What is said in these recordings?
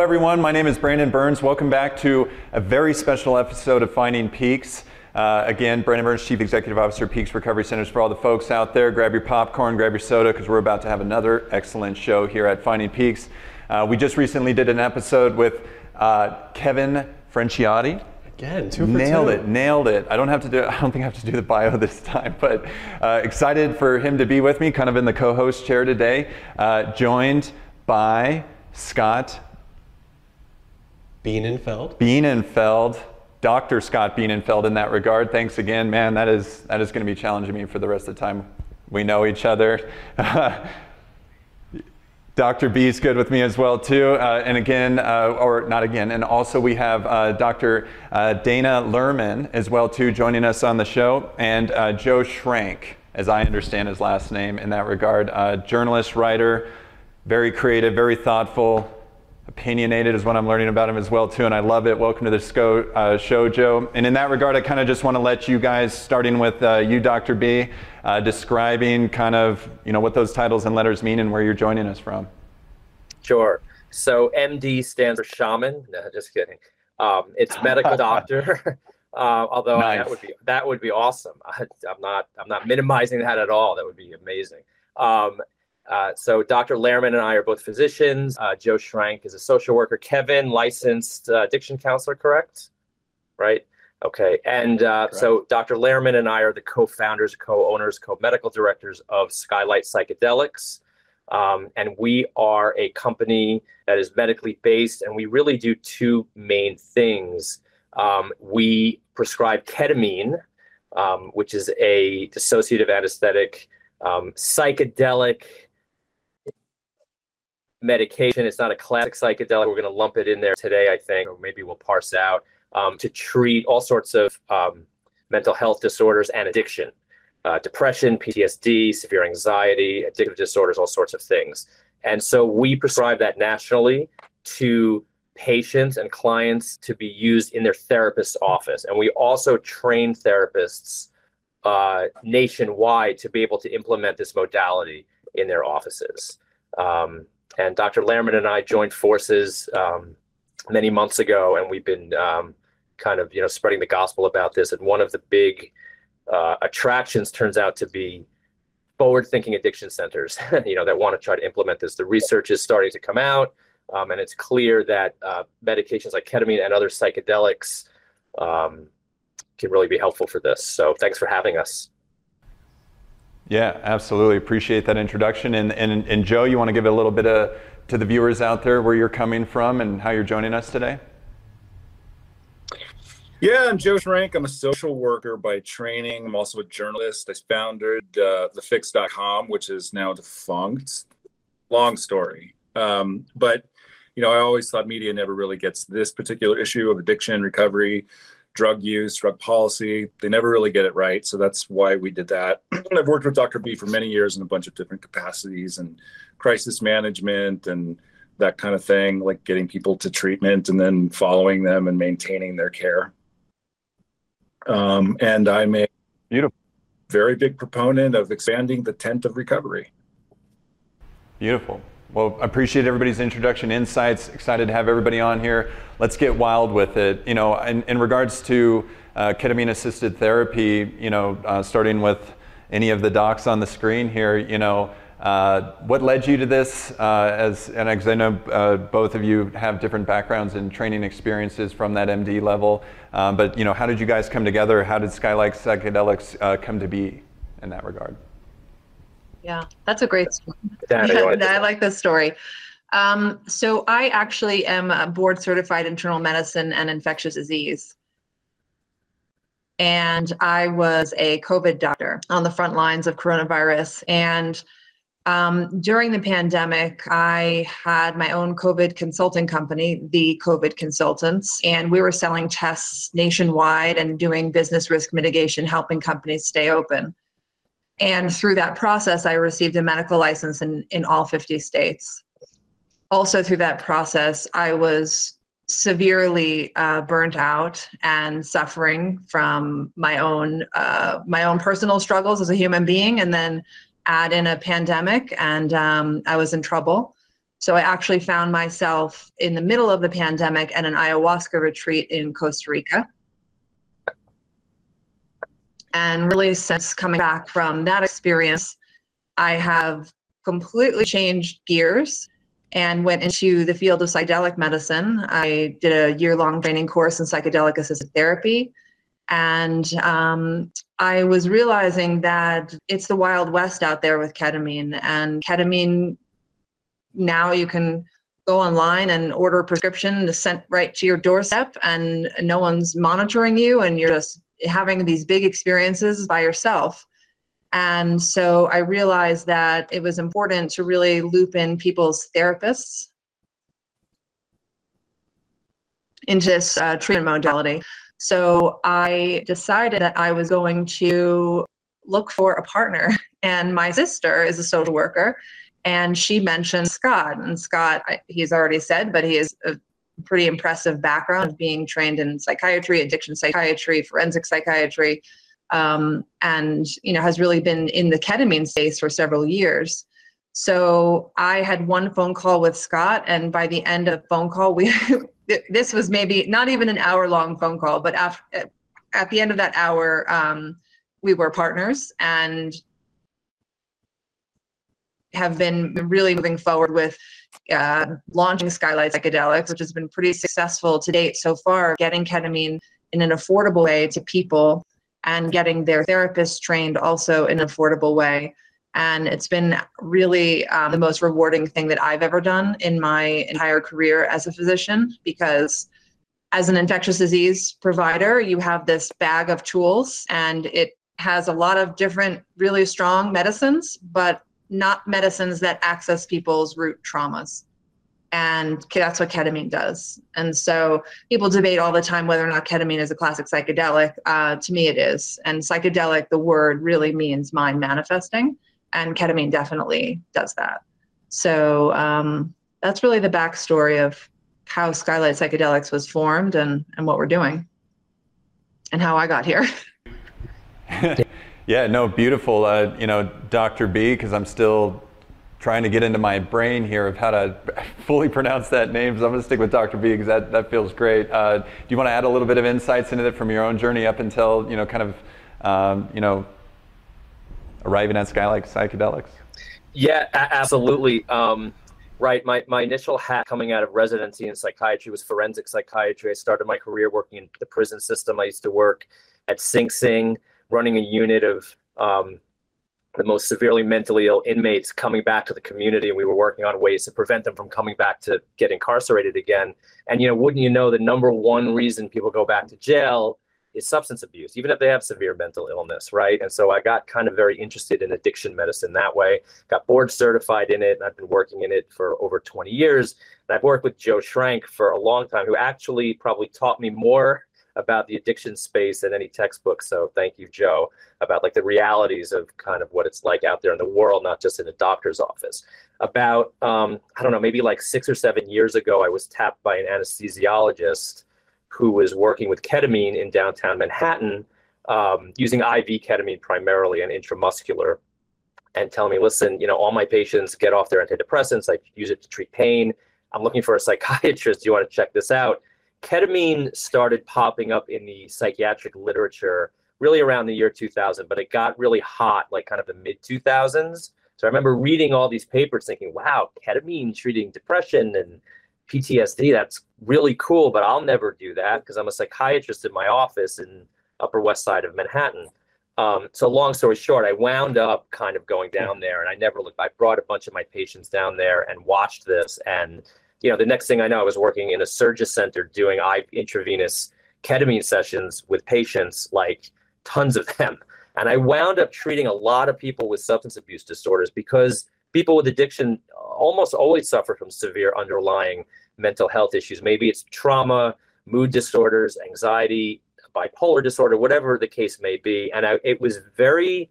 Hello, everyone. My name is Brandon Burns. Welcome back to a very special episode of Finding Peaks. Uh, again, Brandon Burns, Chief Executive Officer, Peaks Recovery Centers. For all the folks out there, grab your popcorn, grab your soda, because we're about to have another excellent show here at Finding Peaks. Uh, we just recently did an episode with uh, Kevin Frenciotti. Again, two for nailed two. it, nailed it. I don't have to do. I don't think I have to do the bio this time, but uh, excited for him to be with me, kind of in the co-host chair today, uh, joined by Scott Bienenfeld. Bienenfeld, Dr. Scott Bienenfeld in that regard. Thanks again, man. That is that is going to be challenging me for the rest of the time we know each other. Dr. B is good with me as well too, uh, and again, uh, or not again, and also we have uh, Dr. Uh, Dana Lerman as well too joining us on the show, and uh, Joe Schrank, as I understand his last name in that regard, uh, journalist, writer, very creative, very thoughtful, opinionated is what I'm learning about him as well too, and I love it. Welcome to the SCO, uh, show, Joe. And in that regard, I kind of just want to let you guys, starting with uh, you, Dr. B, uh, describing kind of you know what those titles and letters mean and where you're joining us from. Sure. So MD stands for shaman. No, just kidding. Um, it's medical doctor. Uh, although Nice. that would be that would be awesome. I, I'm not I'm not minimizing that at all. That would be amazing. Um, uh, so Dr. Lerman and I are both physicians. Uh, Joe Schrank is a social worker. Kevin, licensed uh, addiction counselor, correct? Right. Okay. And uh, so Dr. Lerman and I are the co-founders, co-owners, co-medical directors of Skylight Psychedelics. Um, and we are a company that is medically based, and we really do two main things. Um, we prescribe ketamine, um, which is a dissociative anesthetic, um, psychedelic medication. It's not a classic psychedelic. We're going to lump it in there today, I think, or maybe we'll parse out um, to treat all sorts of um, mental health disorders and addiction uh, depression, PTSD, severe anxiety, addictive disorders, all sorts of things. And so we prescribe that nationally to patients and clients to be used in their therapist's office. And we also train therapists uh, nationwide to be able to implement this modality in their offices. Um, and Dr. Lerman and I joined forces um, many months ago, and we've been um, kind of you know spreading the gospel about this. And one of the big uh, attractions turns out to be forward-thinking addiction centers, you know, that want to try to implement this. The research is starting to come out, um, and it's clear that uh, medications like ketamine and other psychedelics um, can really be helpful for this. So, thanks for having us. Yeah, absolutely. Appreciate that introduction. And, and, and Joe, you want to give a little bit of, to the viewers out there where you're coming from and how you're joining us today? Yeah, I'm Joe Schrank. I'm a social worker by training. I'm also a journalist. I founded uh, thefix.com, which is now defunct. Long story. Um, but, you know, I always thought media never really gets this particular issue of addiction, recovery, drug use, drug policy. They never really get it right. So that's why we did that. I've worked with Dr. B for many years in a bunch of different capacities and crisis management and that kind of thing, like getting people to treatment and then following them and maintaining their care. Um, and I'm a Beautiful. very big proponent of expanding the tent of recovery. Beautiful. Well, I appreciate everybody's introduction, insights. Excited to have everybody on here. Let's get wild with it. You know, in, in regards to uh, ketamine-assisted therapy, you know, uh, starting with any of the docs on the screen here, you know, uh, what led you to this? Uh, as and I know uh, both of you have different backgrounds and training experiences from that MD level, um, but you know, how did you guys come together? How did Skylight Psychedelics uh, come to be in that regard? Yeah, that's a great story. Dana, you wanna take I like this story. Um, so I actually am a board certified internal medicine and infectious disease. And I was a COVID doctor on the front lines of coronavirus. And um, during the pandemic, I had my own COVID consulting company, the COVID Consultants, and we were selling tests nationwide and doing business risk mitigation, helping companies stay open. And through that process, I received a medical license in, in all 50 states. Also, through that process, I was severely uh, burnt out and suffering from my own uh, my own personal struggles as a human being, and then add in a pandemic, and um, I was in trouble. So I actually found myself in the middle of the pandemic at an ayahuasca retreat in Costa Rica. And really, since coming back from that experience, I have completely changed gears and went into the field of psychedelic medicine. I did a year long training course in psychedelic assisted therapy. And um, I was realizing that it's the Wild West out there with ketamine. And ketamine, now you can go online and order a prescription sent right to your doorstep, and no one's monitoring you, and you're just having these big experiences by yourself. And so I realized that it was important to really loop in people's therapists into this uh, treatment modality. So I decided that I was going to look for a partner. And my sister is a social worker, and she mentioned Scott. And Scott, he's already said, but he is a pretty impressive background of being trained in psychiatry, addiction psychiatry, forensic psychiatry um, and you know has really been in the ketamine space for several years. So I had one phone call with Scott, and by the end of the phone call, we this was maybe not even an hour long phone call, but after, at the end of that hour, um, we were partners and have been really moving forward with uh, launching Skylight Psychedelics, which has been pretty successful to date so far, getting ketamine in an affordable way to people and getting their therapists trained also in an affordable way. And it's been really um, the most rewarding thing that I've ever done in my entire career as a physician because as an infectious disease provider, you have this bag of tools and it has a lot of different, really strong medicines, but not medicines that access people's root traumas and that's what ketamine does. And so people debate all the time whether or not ketamine is a classic psychedelic. Uh, to me, it is. And psychedelic, the word really means mind manifesting, and ketamine definitely does that. So um, that's really the backstory of how Skylight Psychedelics was formed and, and what we're doing and how I got here. yeah, no, beautiful. Uh, you know, Dr. B, because I'm still trying to get into my brain here of how to fully pronounce that name. So I'm going to stick with Dr. B because that, that feels great. Uh, do you want to add a little bit of insights into that from your own journey up until, you know, kind of, um, you know, arriving at Skylight Psychedelics? Yeah, a- absolutely. Um, right. My, my initial hat coming out of residency in psychiatry was forensic psychiatry. I started my career working in the prison system. I used to work at Sing Sing, running a unit of um, the most severely mentally ill inmates coming back to the community. And we were working on ways to prevent them from coming back to get incarcerated again. And you know wouldn't you know the number one reason people go back to jail is substance abuse even if they have severe mental illness right? And so i got kind of very interested in addiction medicine that way got board certified in it and i've been working in it for over 20 years. And i've worked with joe schrank for a long time who actually probably taught me more about the addiction space than any textbook. So thank you, Joe, about like the realities of kind of what it's like out there in the world, not just in a doctor's office. About um, I don't know, maybe like six or seven years ago, I was tapped by an anesthesiologist who was working with ketamine in downtown Manhattan, um, using IV ketamine primarily and intramuscular. And telling me, listen, you know, all my patients get off their antidepressants. I use it to treat pain. I'm looking for a psychiatrist. Do you want to check this out? Ketamine started popping up in the psychiatric literature really around the year 2000, but it got really hot like kind of the mid 2000s. So I remember reading all these papers thinking, wow, ketamine treating depression and PTSD, that's really cool, but I'll never do that because I'm a psychiatrist in my office in Upper West Side of Manhattan. Um, so long story short, I wound up kind of going down there and I never looked, I brought a bunch of my patients down there and watched this and you know, the next thing I know, I was working in a Surgis center doing IV intravenous ketamine sessions with patients, like tons of them. And I wound up treating a lot of people with substance abuse disorders because people with addiction almost always suffer from severe underlying mental health issues. Maybe it's trauma, mood disorders, anxiety, bipolar disorder, whatever the case may be. And I, it was very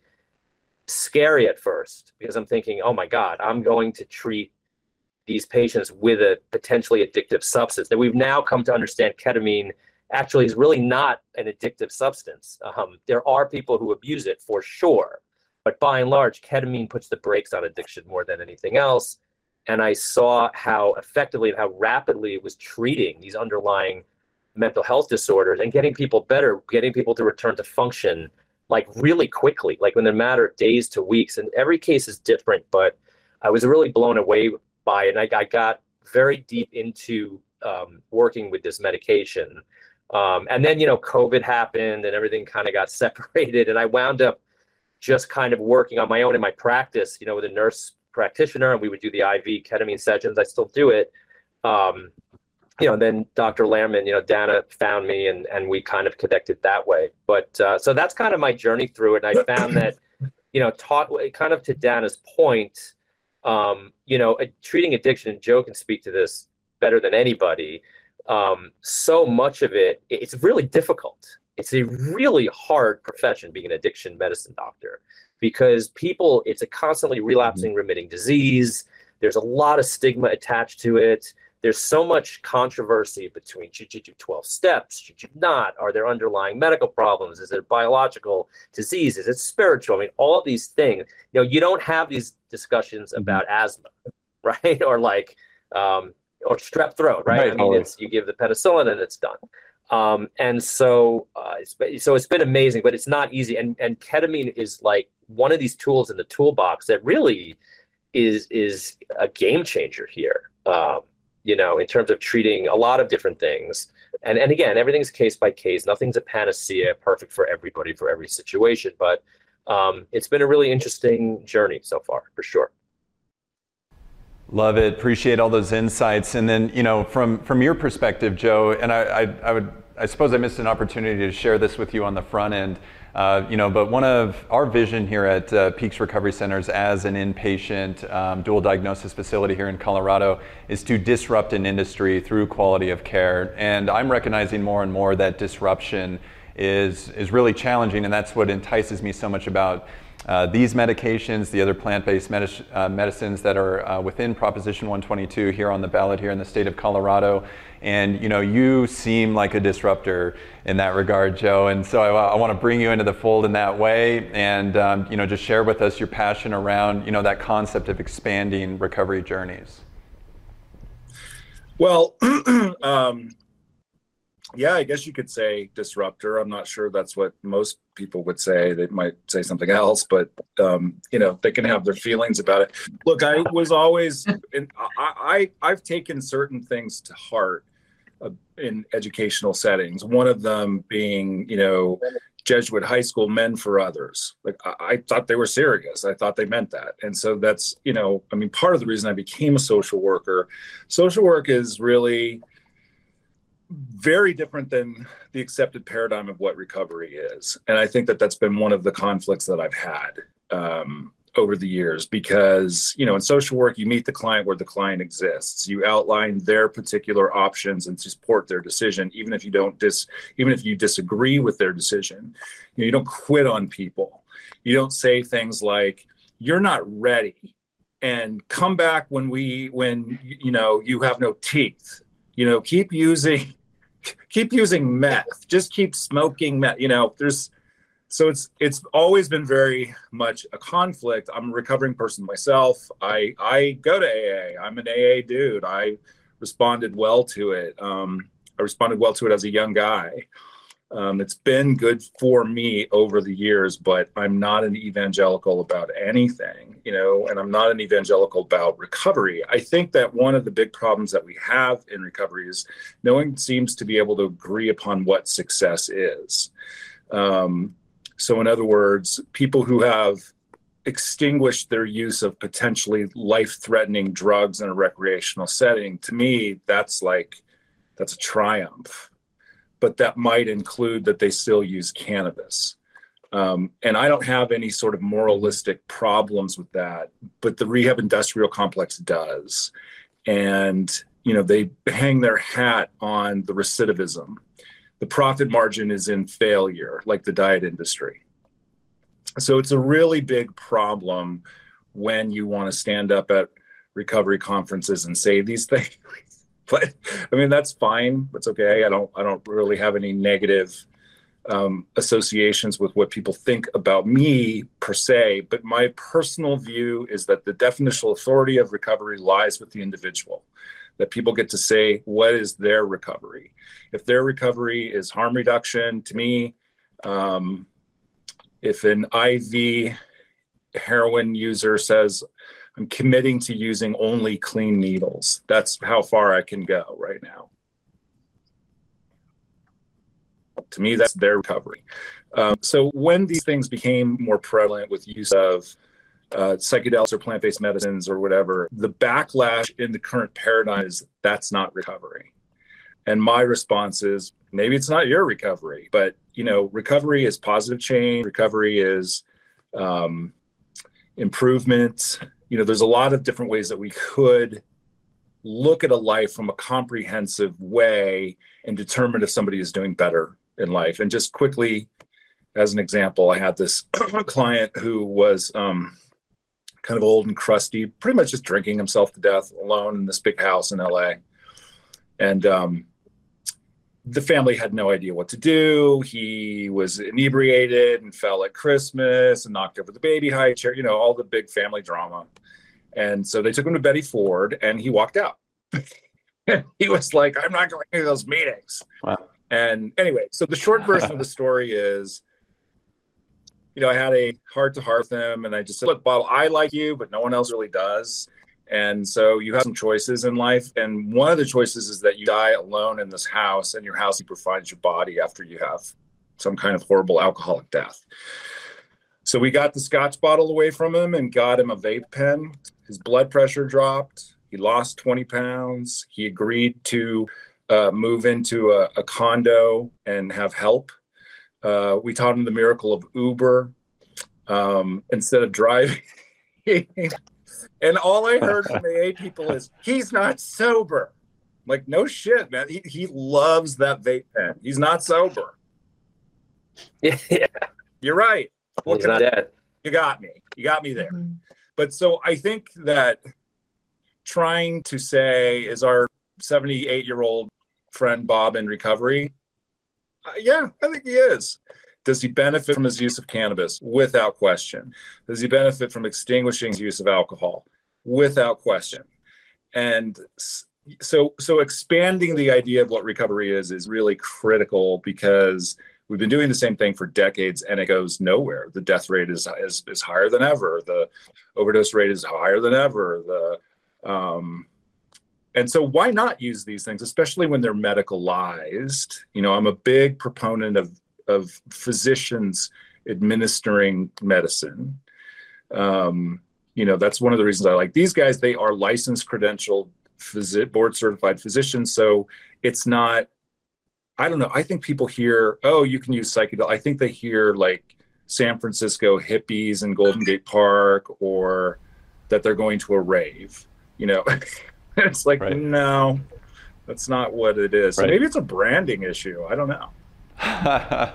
scary at first because I'm thinking, oh my God, I'm going to treat these patients with a potentially addictive substance that we've now come to understand ketamine actually is really not an addictive substance. Um, there are people who abuse it for sure, but by and large, ketamine puts the brakes on addiction more than anything else. and I saw how effectively and how rapidly it was treating these underlying mental health disorders and getting people better, getting people to return to function like really quickly, like in a matter of days to weeks. And every case is different, but I was really blown away by it. And I, I got very deep into um, working with this medication. Um, and then, you know, COVID happened and everything kind of got separated. And I wound up just kind of working on my own in my practice, you know, with a nurse practitioner, and we would do the IV ketamine sessions. I still do it. Um, you know, and then Dr. Lerman, you know, Dana found me and, and we kind of connected that way. But uh, so that's kind of my journey through it. And I found that, you know, taught kind of to Dana's point, um, you know, treating addiction, and Joe can speak to this better than anybody. Um, so much of it, it's really difficult. It's a really hard profession being an addiction medicine doctor because people, it's a constantly relapsing, remitting disease. There's a lot of stigma attached to it there's so much controversy between should you do 12 steps, should you not? Are there underlying medical problems? Is it biological disease? Is it spiritual? I mean, all these things. You know, you don't have these discussions mm-hmm. about asthma, right? or like, um, or strep throat, right? right I mean, it's you give the penicillin and it's done. Um, and so, uh, it's, so it's been amazing, but it's not easy. And and ketamine is like one of these tools in the toolbox that really is is a game changer here. Um, you know, in terms of treating a lot of different things. And and again, everything's case by case. Nothing's a panacea, perfect for everybody for every situation. But um, it's been a really interesting journey so far, for sure. Love it. Appreciate all those insights. And then, you know, from from your perspective, Joe, and I, I, I would, I suppose I missed an opportunity to share this with you on the front end. Uh, you know, but one of our vision here at uh, Peaks Recovery Centers as an inpatient um, dual diagnosis facility here in Colorado is to disrupt an industry through quality of care. And I'm recognizing more and more that disruption is, is really challenging, and that's what entices me so much about uh, these medications, the other plant-based uh, medicines that are uh, within Proposition 122 here on the ballot here in the state of Colorado. And you know, you seem like a disruptor in that regard, Joe. And so I, I want to bring you into the fold in that way, and um, you know, just share with us your passion around you know that concept of expanding recovery journeys. Well, um, yeah, I guess you could say disruptor. I'm not sure that's what most people would say. They might say something else, but um, you know, they can have their feelings about it. Look, I was always, and I, I I've taken certain things to heart uh, in educational settings. One of them being, you know, Jesuit high school men for others. Like I, thought they were serious. I thought they meant that. And so that's, you know, I mean, part of the reason I became a social worker, social work is really very different than the accepted paradigm of what recovery is. And I think that that's been one of the conflicts that I've had um, over the years because, you know, in social work, you meet the client where the client exists. You outline their particular options and support their decision, even if you don't dis, even if you disagree with their decision. You, know, you don't quit on people. You don't say things like, you're not ready and come back when we when you know you have no teeth you know keep using keep using meth. Just keep smoking meth. You know, there's so it's it's always been very much a conflict. I'm a recovering person myself. I I go to AA. I'm an AA dude. I responded well to it. Um, I responded well to it as a young guy. Um, it's been good for me over the years, but I'm not an evangelical about anything, you know, and I'm not an evangelical about recovery. I think that one of the big problems that we have in recovery is no one seems to be able to agree upon what success is. Um, so, in other words, people who have extinguished their use of potentially life threatening drugs in a recreational setting, to me, that's like, that's a triumph but that might include that they still use cannabis. Um, and I don't have any sort of moralistic problems with that, but the rehab industrial complex does. And, you know, they hang their hat on the recidivism. The profit margin is in failure, like the diet industry. So it's a really big problem when you want to stand up at recovery conferences and say these things but I mean that's fine. It's okay. I don't I don't really have any negative um, associations with what people think about me per se, but my personal view is that the definitional authority of recovery lies with the individual. That people get to say what is their recovery. If their recovery is harm reduction, to me, um, if an IV heroin user says, I'm committing to using only clean needles, that's how far I can go right now. To me, that's their recovery. Um, so when these things became more prevalent with use of uh, psychedelics or plant-based medicines or whatever, the backlash in the current paradigm is that's not recovery. And my response is maybe it's not your recovery, but you know, recovery is positive change. Recovery is um, improvement. You know, there's a lot of different ways that we could look at a life from a comprehensive way and determine if somebody is doing better in life. And just quickly, as an example, I had this client who was um, kind of old and crusty, pretty much just drinking himself to death alone in this big house in LA. And um, the family had no idea what to do. He was inebriated and fell at Christmas and knocked over the baby high chair, you know, all the big family drama. And so they took him to Betty Ford and he walked out. he was like, I'm not going to those meetings. Wow. And anyway, so the short version of the story is, you know, I had a heart to heart with him, and I just said, "Look, Bob, I like you, but no one else really does." And so you have some choices in life, and one of the choices is that you die alone in this house, and your housekeeper finds your body after you have some kind of horrible alcoholic death. So we got the scotch bottle away from him and got him a vape pen. His blood pressure dropped. He lost 20 pounds. He agreed to uh, move into a, a, condo and have help. Uh, we taught him the miracle of Uber um, instead of driving. and all I heard from the AA people is, he's not sober. like, no shit, man. He, he loves that vape pen. He's not sober. Yeah. You're right. He's not dead. You got me. You got me there. Mm-hmm. But so I think that trying to say, is our 78 year old friend Bob in recovery? Uh, yeah, I think he is. Does he benefit from his use of cannabis? Without question. Does he benefit from extinguishing his use of alcohol? Without question. And so, so expanding the idea of what recovery is is really critical because we've been doing the same thing for decades and it goes nowhere. The death rate is is, is higher than ever. The overdose rate is higher than ever. The um, and so why not use these things especially when they're medicalized you know i'm a big proponent of of physicians administering medicine um, you know that's one of the reasons i like these guys they are licensed credentialed phys- board certified physicians so it's not i don't know i think people hear oh you can use psychedelic i think they hear like san francisco hippies and golden gate park or that they're going to a rave you know it's like, right. no, that's not what it is. So maybe it's a branding issue. I don't know. yeah,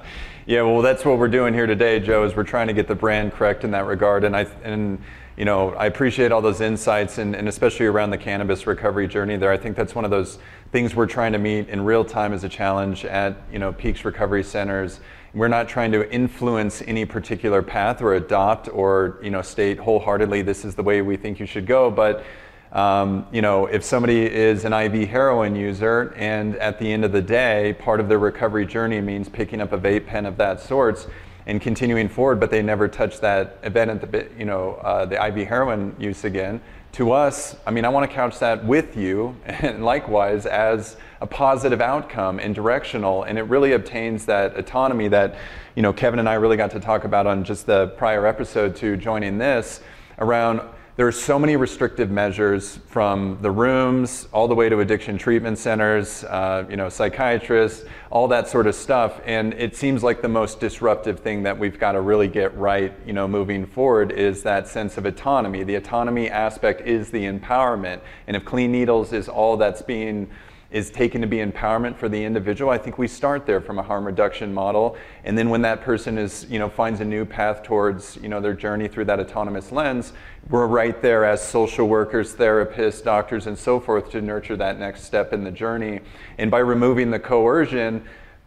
well, that's what we're doing here today, Joe. Is we're trying to get the brand correct in that regard, and I and you know I appreciate all those insights, and, and especially around the cannabis recovery journey. There, I think that's one of those things we're trying to meet in real time as a challenge at you know Peaks Recovery Centers. We're not trying to influence any particular path or adopt or you know state wholeheartedly this is the way we think you should go, but um, you know, if somebody is an IV heroin user and at the end of the day, part of their recovery journey means picking up a vape pen of that sorts and continuing forward, but they never touch that event at the, bit you know, uh, the IV heroin use again. To us, I mean, I want to couch that with you and likewise as a positive outcome and directional, and it really obtains that autonomy that, you know, Kevin and I really got to talk about on just the prior episode to joining this around there are so many restrictive measures from the rooms all the way to addiction treatment centers, uh, you know, psychiatrists, all that sort of stuff. And it seems like the most disruptive thing that we've got to really get right, you know, moving forward is that sense of autonomy. The autonomy aspect is the empowerment. And if clean needles is all that's being is taken to be empowerment for the individual. I think we start there from a harm reduction model, and then when that person is, you know, finds a new path towards, you know, their journey through that autonomous lens, we're right there as social workers, therapists, doctors, and so forth to nurture that next step in the journey. And by removing the coercion,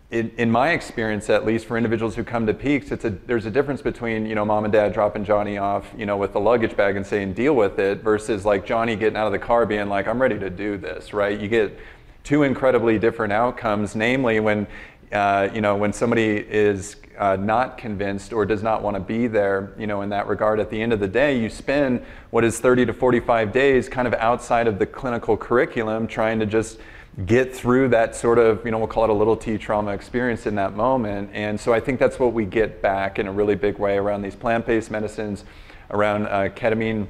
in, in my experience, at least for individuals who come to Peaks, it's a, there's a difference between you know mom and dad dropping Johnny off, you know, with the luggage bag and saying deal with it, versus like Johnny getting out of the car being like I'm ready to do this, right? You get two incredibly different outcomes, namely when uh, you know when somebody is uh, not convinced or does not want to be there, you know, in that regard. At the end of the day, you spend what is 30 to 45 days kind of outside of the clinical curriculum trying to just get through that sort of, you know, we'll call it a little T trauma experience in that moment. And so I think that's what we get back in a really big way around these plant based medicines, around uh, ketamine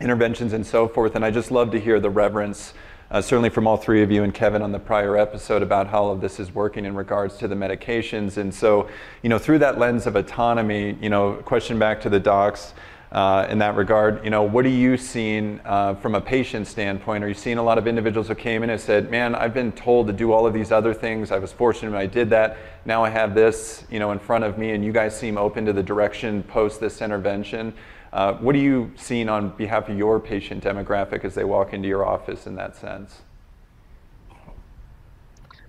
interventions and so forth. And I just love to hear the reverence. Uh, certainly from all three of you and Kevin on the prior episode about how all of this is working in regards to the medications. And so, you know, through that lens of autonomy, you know, question back to the docs, uh, in that regard. You know, what are you seeing uh, from a patient standpoint? Are you seeing a lot of individuals who came in and said, "Man, I've been told to do all of these other things. I was fortunate I did that. Now I have this, you know, in front of me, and you guys seem open to the direction post this intervention." Uh, what are you seeing on behalf of your patient demographic as they walk into your office in that sense?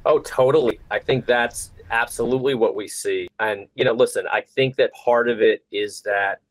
Oh, totally. I think that's absolutely what we see. And, you know, listen, I think that part of it is that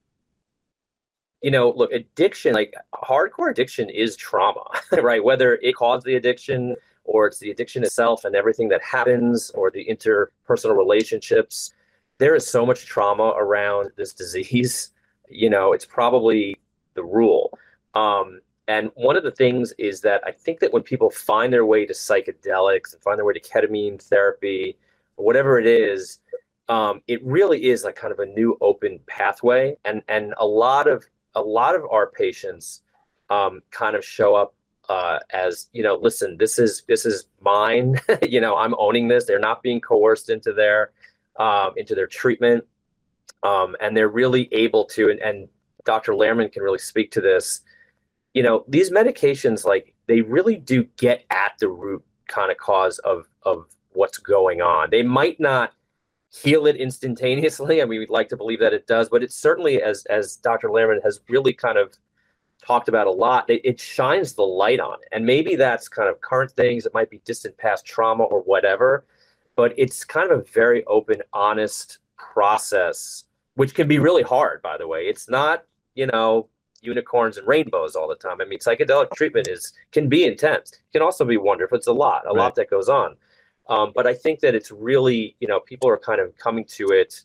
you know, look, addiction, like hardcore addiction is trauma, right? Whether it caused the addiction or it's the addiction itself and everything that happens or the interpersonal relationships, there is so much trauma around this disease. You know, it's probably the rule. Um, and one of the things is that I think that when people find their way to psychedelics and find their way to ketamine therapy, or whatever it is, um, it really is like kind of a new open pathway. And and a lot of a lot of our patients um, kind of show up uh, as you know listen this is this is mine you know i'm owning this they're not being coerced into their um, into their treatment um, and they're really able to and, and dr lerman can really speak to this you know these medications like they really do get at the root kind of cause of of what's going on they might not heal it instantaneously. I mean, we'd like to believe that it does, but it's certainly, as as Dr. Lerman has really kind of talked about a lot, it, it, shines the light on it. And maybe that's kind of current things. It might be distant past trauma or whatever, but it's kind of a very open, honest process, which can be really hard, by the way. It's not, you know, unicorns and rainbows all the time. I mean, psychedelic treatment is can be intense. It can also be wonderful. It's a lot, a right. lot that goes on. Um, but I think that it's really, you know, people are kind of coming to it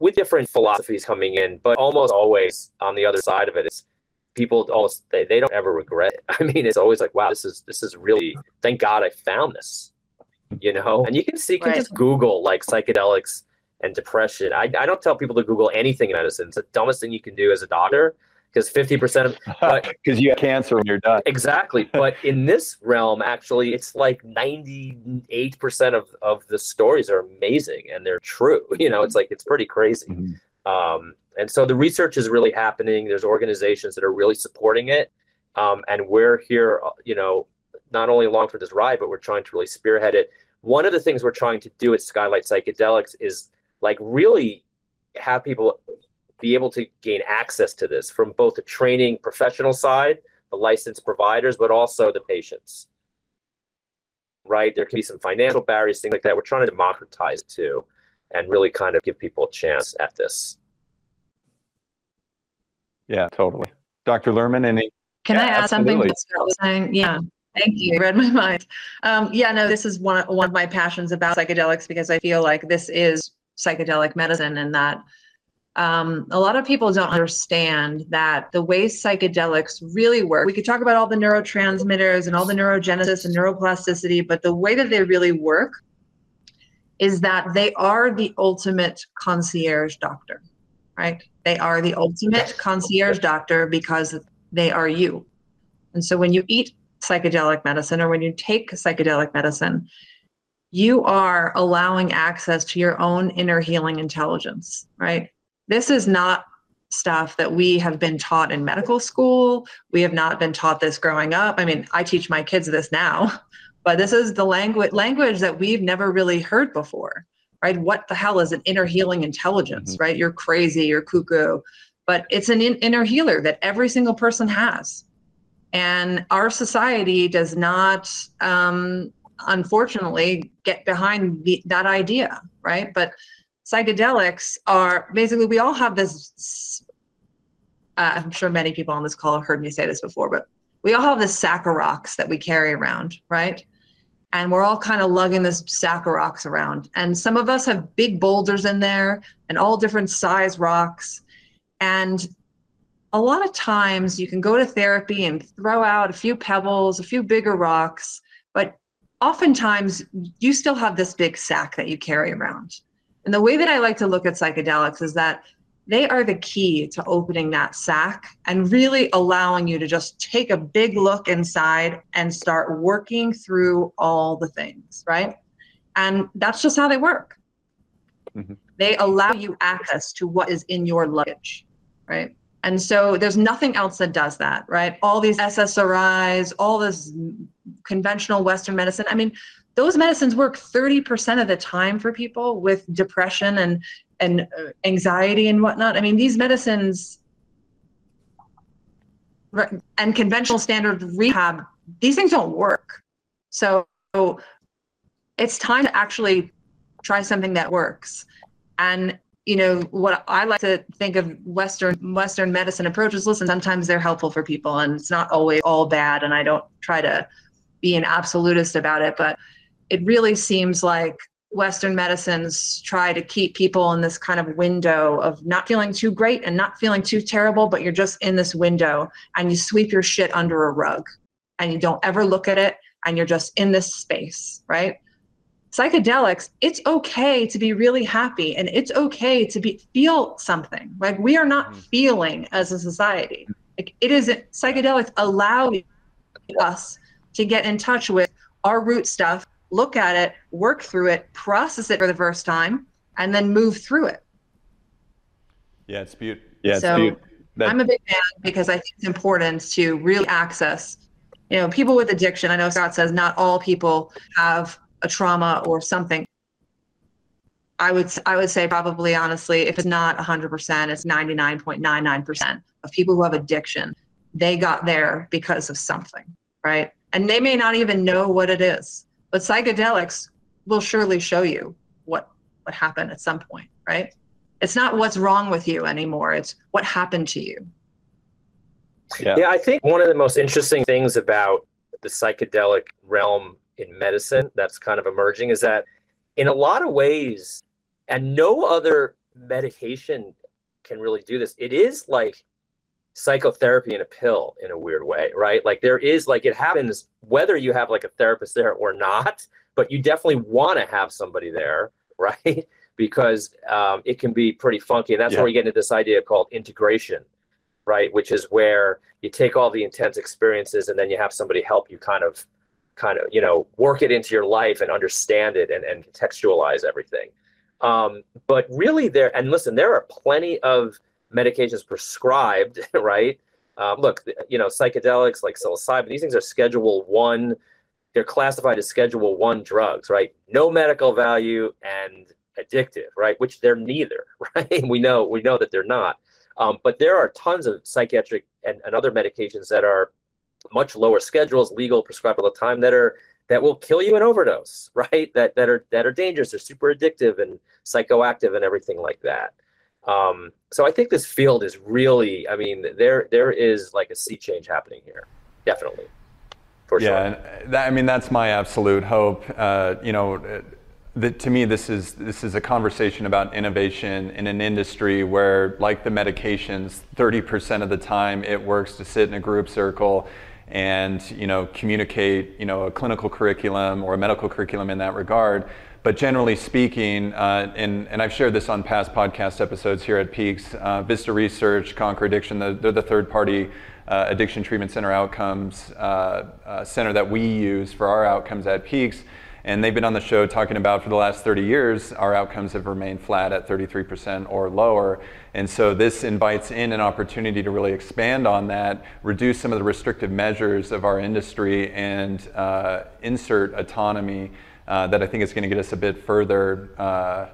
with different philosophies coming in, but almost always on the other side of it's people almost they, they don't ever regret it. I mean, it's always like, wow, this is this is really thank God I found this. You know, and you can see you can right. just Google like psychedelics and depression. I, I don't tell people to Google anything in medicine. It's the dumbest thing you can do as a doctor because 50% of because you have cancer when you're done exactly but in this realm actually it's like 98% of of the stories are amazing and they're true you know it's like it's pretty crazy mm-hmm. um, and so the research is really happening there's organizations that are really supporting it um, and we're here uh, you know not only along for this ride but we're trying to really spearhead it one of the things we're trying to do at skylight psychedelics is like really have people be able to gain access to this from both the training professional side, the licensed providers, but also the patients. Right? There can be some financial barriers, things like that. We're trying to democratize it too and really kind of give people a chance at this. Yeah, totally. Dr. Lerman, any? Can yeah, I add absolutely. something? Scott was saying? Yeah. Thank you. read my mind. Um, yeah, no, this is one, one of my passions about psychedelics because I feel like this is psychedelic medicine and that um, a lot of people don't understand that the way psychedelics really work, we could talk about all the neurotransmitters and all the neurogenesis and neuroplasticity, but the way that they really work is that they are the ultimate concierge doctor, right? They are the ultimate concierge doctor because they are you. And so when you eat psychedelic medicine or when you take psychedelic medicine, you are allowing access to your own inner healing intelligence, right? This is not stuff that we have been taught in medical school. We have not been taught this growing up. I mean, I teach my kids this now, but this is the language language that we've never really heard before. Right? What the hell is an inner healing intelligence? Mm-hmm. Right? You're crazy, you're cuckoo, but it's an in, inner healer that every single person has. And our society does not um, unfortunately get behind the, that idea, right? But psychedelics are basically we all have this. Uh, I'm sure many people on this call have heard me say this before, but we all have this sack of rocks that we carry around, right? And we're all kind of lugging this sack of rocks around. And some of us have big boulders in there and all different size rocks. And a lot of times you can go to therapy and throw out a few pebbles, a few bigger rocks, but oftentimes you still have this big sack that you carry around. And the way that I like to look at psychedelics is that they are the key to opening that sack and really allowing you to just take a big look inside and start working through all the things, right? And that's just how they work. Mm-hmm. They allow you access to what is in your luggage, right? And so there's nothing else that does that, right? All these SSRIs, all this conventional Western medicine. I mean, those medicines work 30% of the time for people with depression and and uh, anxiety and whatnot. I mean, these medicines and conventional standard rehab, these things don't work. So it's time to actually try something that works. And you know what I like to think of Western Western medicine approaches. Listen, sometimes they're helpful for people, and it's not always all bad. And I don't try to be an absolutist about it, but it really seems like Western medicines try to keep people in this kind of window of not feeling too great and not feeling too terrible, but you're just in this window and you sweep your shit under a rug and you don't ever look at it and you're just in this space, right? Psychedelics, it's okay to be really happy and it's okay to be feel something. Like we are not mm-hmm. feeling as a society. Like it is psychedelics allow us to get in touch with our root stuff look at it, work through it, process it for the first time, and then move through it. Yeah, it's beautiful. Yeah, so beautiful. That- I'm a big fan because I think it's important to really access, you know, people with addiction. I know Scott says not all people have a trauma or something. I would I would say probably honestly, if it's not 100%, it's 99.99% of people who have addiction. They got there because of something, right? And they may not even know what it is. But psychedelics will surely show you what what happened at some point, right? It's not what's wrong with you anymore. It's what happened to you. Yeah. yeah, I think one of the most interesting things about the psychedelic realm in medicine that's kind of emerging is that in a lot of ways, and no other medication can really do this, it is like psychotherapy in a pill in a weird way, right? Like there is like it happens whether you have like a therapist there or not, but you definitely want to have somebody there, right? because um, it can be pretty funky, and that's yeah. where we get into this idea called integration, right? Which is where you take all the intense experiences and then you have somebody help you kind of kind of you know work it into your life and understand it and, and contextualize everything um, but really there and listen there are plenty of medications prescribed, right? Um, look, you know, psychedelics like psilocybin, these things are Schedule One. They're classified as Schedule One drugs, right? No medical value and addictive, right? Which they're neither, right? we know we know that they're not. Um, but there are tons of psychiatric and, and other medications that are much lower schedules, legal, prescribed all the time, that are that will kill you in overdose, right? That that are that are dangerous. They're super addictive and psychoactive and everything like that. Um, so I think this field is really, I mean, there there is like a sea change happening here, definitely. For yeah, sure. that, I mean that's my absolute hope. Uh, you know, that to me this is this is a conversation about innovation in an industry where, like the medications, 30% of the time it works to sit in a group circle and you know communicate you know a clinical curriculum or a medical curriculum in that regard but generally speaking, uh, and, and I've shared this on past podcast episodes here at Peaks, uh, Vista Research, Conquer Addiction, the, they're the third party uh, addiction treatment center outcomes uh, uh, center that we use for our outcomes at Peaks. And they've been on the show talking about for the last 30 years, our outcomes have remained flat at 33% or lower. And so this invites in an opportunity to really expand on that, reduce some of the restrictive measures of our industry, and uh, insert autonomy uh, that I think is going to get us a bit further uh,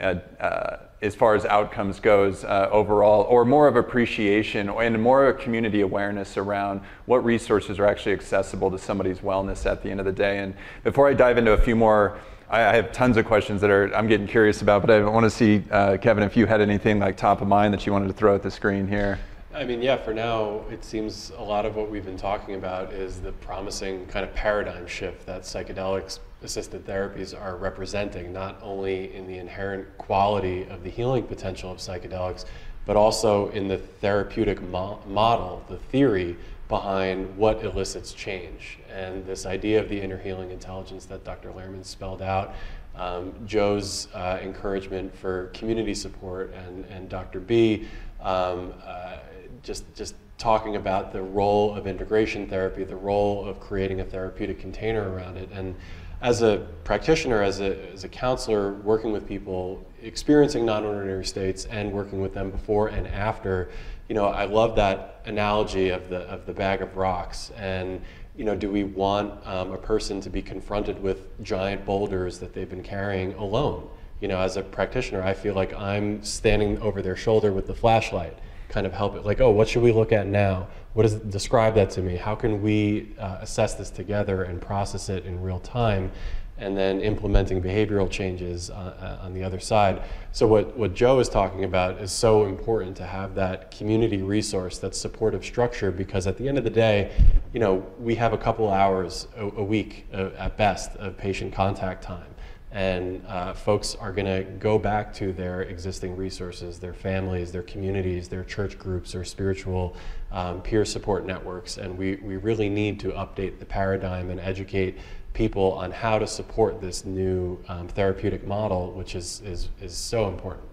uh, as far as outcomes goes uh, overall, or more of appreciation and more of a community awareness around what resources are actually accessible to somebody's wellness at the end of the day. And before I dive into a few more, I, I have tons of questions that are I'm getting curious about, but I want to see uh, Kevin if you had anything like top of mind that you wanted to throw at the screen here. I mean, yeah, for now, it seems a lot of what we've been talking about is the promising kind of paradigm shift that psychedelics assisted therapies are representing, not only in the inherent quality of the healing potential of psychedelics, but also in the therapeutic mo- model, the theory behind what elicits change. And this idea of the inner healing intelligence that Dr. Lerman spelled out, um, Joe's uh, encouragement for community support, and, and Dr. B. Um, uh, just, just talking about the role of integration therapy, the role of creating a therapeutic container around it. And as a practitioner, as a, as a counselor, working with people experiencing non-ordinary states and working with them before and after, you know, I love that analogy of the, of the bag of rocks. And, you know, do we want um, a person to be confronted with giant boulders that they've been carrying alone? You know, as a practitioner, I feel like I'm standing over their shoulder with the flashlight kind of help it. Like oh what should we look at now? What does describe that to me? How can we uh, assess this together and process it in real time? And then implementing behavioral changes uh, uh, on the other side. So what, what joe is talking about is so important to have that community resource that supportive structure because at the end of the day you know we have a couple hours a, a week uh, at best of patient contact time and uh, folks are going to go back to their existing resources, their families, their communities, their church groups, or spiritual um, peer support networks. And we, we really need to update the paradigm and educate people on how to support this new um, therapeutic model, which is, is, is so important.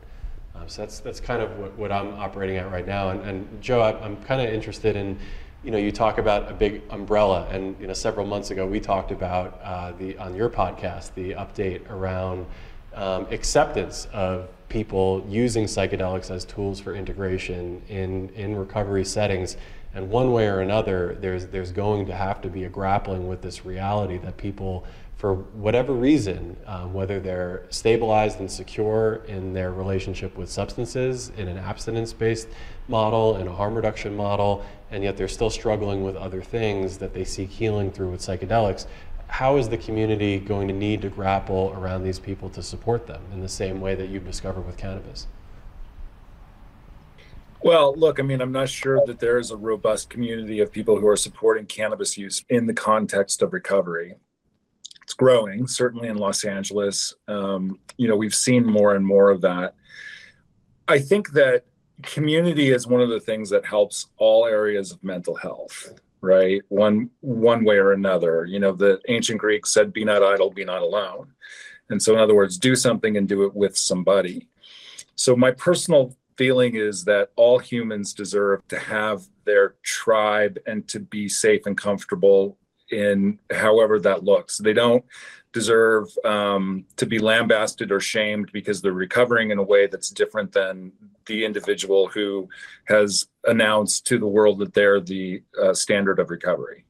Um, so that's, that's kind of what, what I'm operating at right now. And, and Joe, I, I'm kind of interested in you know, you talk about a big umbrella, and you know, several months ago we talked about uh, the on your podcast the update around um, acceptance of people using psychedelics as tools for integration in in recovery settings. And one way or another, there's there's going to have to be a grappling with this reality that people for whatever reason, um, whether they're stabilized and secure in their relationship with substances, in an abstinence based model, in a harm reduction model, and yet they're still struggling with other things that they seek healing through with psychedelics. How is the community going to need to grapple around these people to support them in the same way that you've discovered with cannabis? Well, look, I mean, I'm not sure that there is a robust community of people who are supporting cannabis use in the context of recovery it's growing, certainly in Los Angeles. Um, you know, we've seen more and more of that. I think that community is one of the things that helps all areas of mental health right? One one way or another. You know the ancient greeks said be not idle be not alone. And so in other words do something and do it with somebody. So my personal feeling is that all humans deserve to have their tribe and to be safe and comfortable in however that looks. They don't deserve um, to be lambasted or shamed because they're recovering in a way that's different than the individual who has announced to the world that they're the uh, standard of recovery.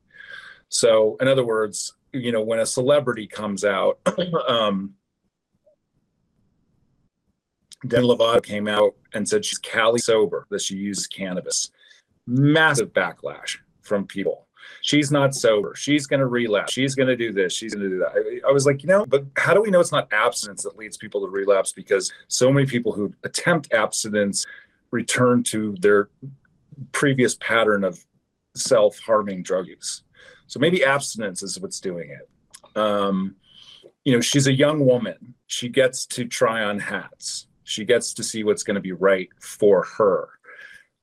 So, in other words, you know, when a celebrity comes out, um, Demi Lovato came out and said she's Cali sober, that she uses cannabis. Massive backlash from people she's not sober. She's going to relapse. She's going to do this. She's going to do that. I, I, was like, you know, but how do we know it's not abstinence that leads people to relapse? Because so many people who attempt abstinence return to their previous pattern of self harming drug use. So maybe abstinence is what's doing it. Um, you know, she's a young woman. She gets to try on hats. She gets to see what's going to be right for her.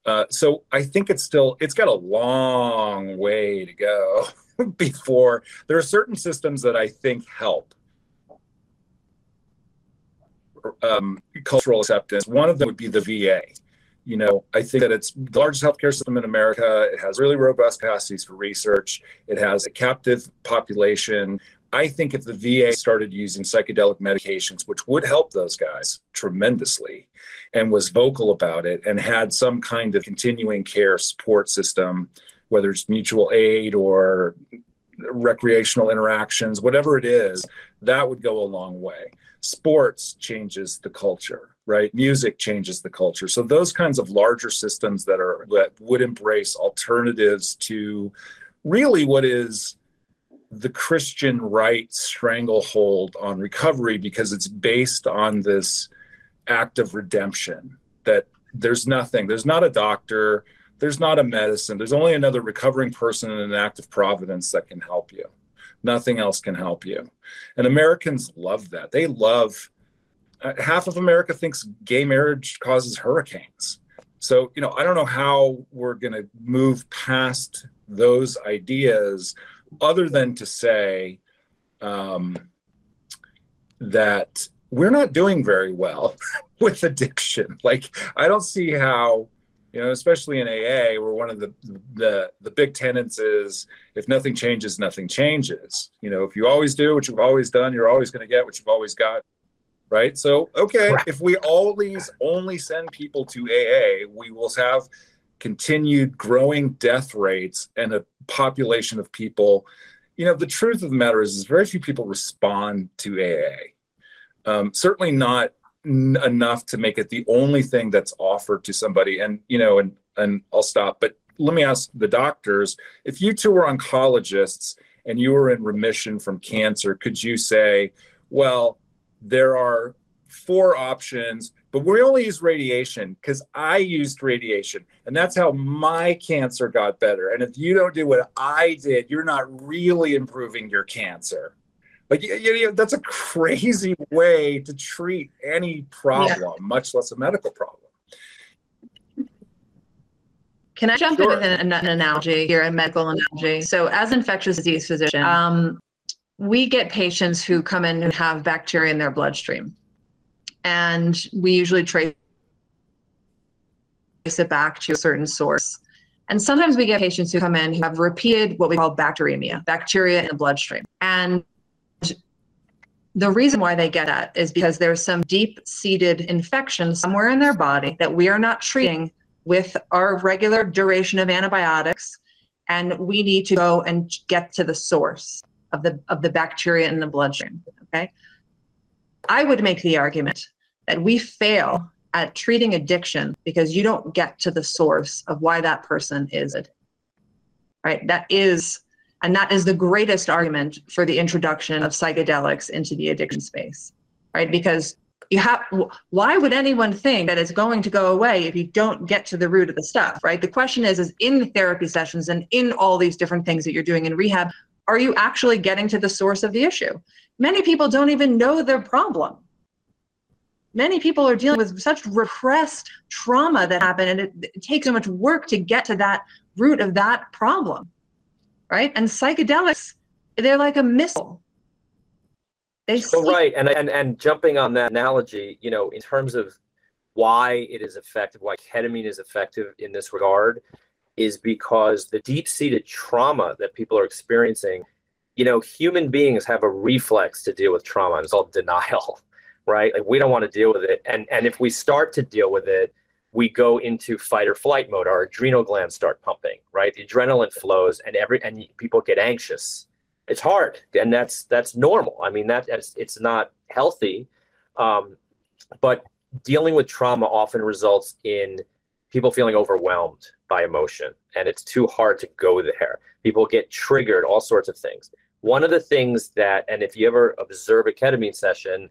Uh, so I think it's still it's got a long way to go before there are certain systems that I think help um, cultural acceptance. One of them would be the VA. You know, I think that it's the largest healthcare system in America. It has really robust capacities for research. It has a captive population. I think if the VA started using psychedelic medications, which would help those guys tremendously, and was vocal about it and had some kind of continuing care support system, whether it's mutual aid or recreational interactions, whatever it is, that would go a long way. Sports changes the culture, right? Music changes the culture. So those kinds of larger systems that are that would embrace alternatives to really what is the Christian right stranglehold on recovery because it's based on this act of redemption that there's nothing, there's not a doctor, there's not a medicine, there's only another recovering person in an act of providence that can help you. Nothing else can help you. And Americans love that. They love, uh, half of America thinks gay marriage causes hurricanes. So, you know, I don't know how we're going to move past those ideas other than to say um, that we're not doing very well with addiction. Like, I don't see how, you know, especially in AA, where one of the the the big tenets is if nothing changes, nothing changes. You know, if you always do what you've always done, you're always going to get what you've always got. Right. So, okay, if we always only send people to AA, we will have continued growing death rates and a population of people. You know, the truth of the matter is, is very few people respond to AA. Um, certainly not n- enough to make it the only thing that's offered to somebody. And you know, and and I'll stop. But let me ask the doctors: if you two were oncologists and you were in remission from cancer, could you say, well, there are four options but we only use radiation because I used radiation, and that's how my cancer got better. And if you don't do what I did, you're not really improving your cancer. Like you, you know, that's a crazy way to treat any problem, yeah. much less a medical problem. Can I jump sure. in with an, an, analogy here, a medical analogy? So, as infectious disease physician, um, we get patients who come in and have bacteria in their bloodstream and we usually trace it back to a certain source. And sometimes we get patients who come in who have repeated what we call bacteremia, bacteria in the bloodstream. And the reason why they get that is because there's some deep seated infection somewhere in their body that we are not treating with our regular duration of antibiotics. And we need to go and get to the source of the, of the bacteria in the bloodstream. Okay. I would make the argument that we fail at treating addiction because you don't get to the source of why that person is it. Right? That is, and that is the greatest argument for the introduction of psychedelics into the addiction space. Right? Because you have why would anyone think that it's going to go away if you don't get to the root of the stuff right the question is is in therapy sessions and in all these different things that you're doing in rehab are you actually getting to the source of the issue many people don't even know their problem many people are dealing with such repressed trauma that happened and it, it, takes so much work to get to that root of that problem right? And psychedelics they're like a missile. They so right and, and and jumping on that analogy you know in terms of why it is effective why ketamine is effective in this regard is because the deep-seated trauma that people are experiencing you know human beings have a reflex to deal with trauma and it's called denial right? Like we don't want to deal with it. And and if we start to deal with it, we go into fight or flight mode. Our adrenal glands start pumping, right? The adrenaline flows, and every and people get anxious. It's hard, and that's that's normal. I mean, that that's, it's not healthy, um, but dealing with trauma often results in people feeling overwhelmed by emotion, and it's too hard to go there. People get triggered, all sorts of things. One of the things that, and if you ever observe a ketamine session,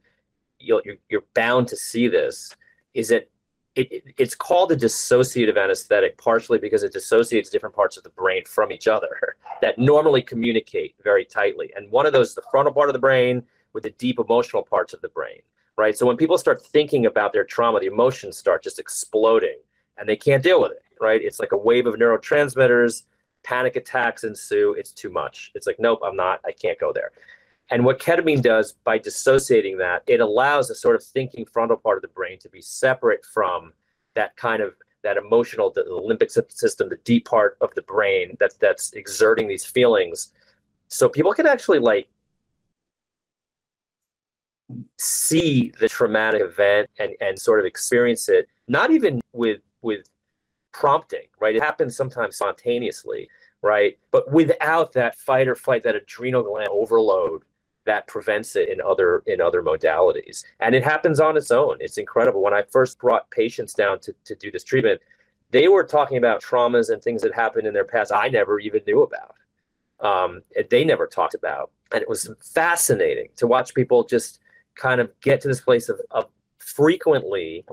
you'll, you're, you're bound to see this is that it, it, it's called a dissociative anesthetic partially because it dissociates different parts of the brain from each other that normally communicate very tightly. And one of those is the frontal part of the brain with the deep emotional parts of the brain right? So when people start thinking about their trauma the emotions start just exploding and they can't deal with it right? It's like a wave of neurotransmitters panic attacks ensue. It's too much. It's like nope i'm not. I can't go there and what ketamine does by dissociating that, it allows the sort of thinking frontal part of the brain to be separate from that kind of that emotional, the limbic system, the deep part of the brain that that's exerting these feelings. So people can actually like see the traumatic event and, and sort of experience it, not even with with prompting, right? It happens sometimes spontaneously right? But without that fight or flight, that adrenal gland overload that prevents it in other in other modalities. And it happens on its own. It's incredible. When I first brought patients down to, to do this treatment, they were talking about traumas and things that happened in their past I never even knew about. Um, they never talked about. And it was fascinating to watch people just kind of get to this place of, of frequently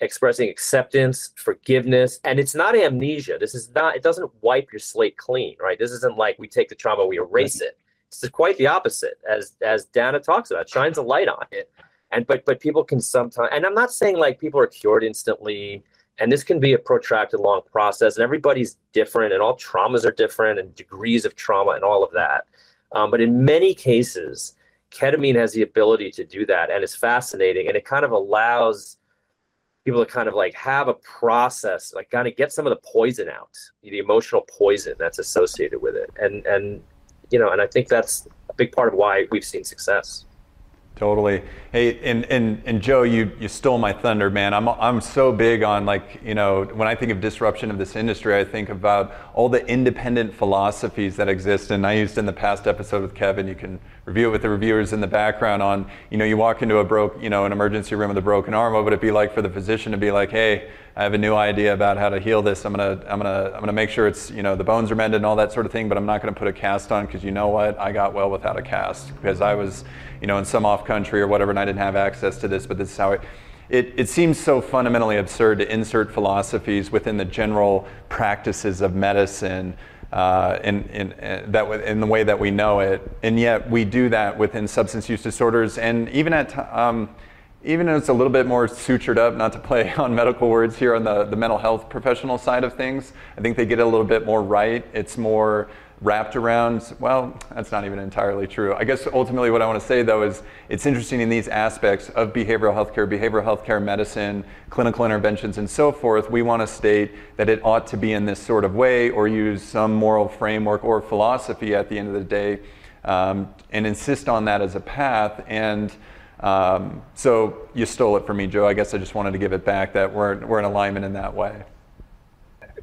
expressing acceptance, forgiveness, and it's not amnesia. This is not, it doesn't wipe your slate clean, right? This isn't like we take the trauma, we erase it. It's quite the opposite, as as Dana talks about, shines a light on it. And but but people can sometimes and I'm not saying like people are cured instantly, and this can be a protracted long process, and everybody's different, and all traumas are different, and degrees of trauma and all of that. Um, but in many cases, ketamine has the ability to do that, and it's fascinating, and it kind of allows people to kind of like have a process, like kind of get some of the poison out, the emotional poison that's associated with it, and and you know, and I think that's a big part of why we've seen success. Totally. Hey, and, and, and Joe, you, you stole my thunder, man. I'm, I'm so big on like, you know, when I think of disruption of this industry, I think about all the independent philosophies that exist. And I used in the past episode with Kevin, you can review it with the reviewers in the background on, you know, you walk into a broke, you know, an emergency room with a broken arm, what would it be like for the physician to be like, hey, I have a new idea about how to heal this. I'm gonna, I'm gonna, I'm gonna make sure it's, you know, the bones are mended and all that sort of thing. But I'm not gonna put a cast on because you know what? I got well without a cast because I was, you know, in some off country or whatever, and I didn't have access to this. But this is how it. It, it seems so fundamentally absurd to insert philosophies within the general practices of medicine uh, in, in, in, that, in the way that we know it. And yet we do that within substance use disorders and even at um, even if it's a little bit more sutured up, not to play on medical words here on the, the mental health professional side of things, I think they get a little bit more right. It's more wrapped around, well, that's not even entirely true. I guess ultimately what I want to say though is it's interesting in these aspects of behavioral healthcare, behavioral healthcare medicine, clinical interventions, and so forth, we want to state that it ought to be in this sort of way or use some moral framework or philosophy at the end of the day um, and insist on that as a path. And um, so you stole it from me, Joe. I guess I just wanted to give it back that we're, we're in alignment in that way.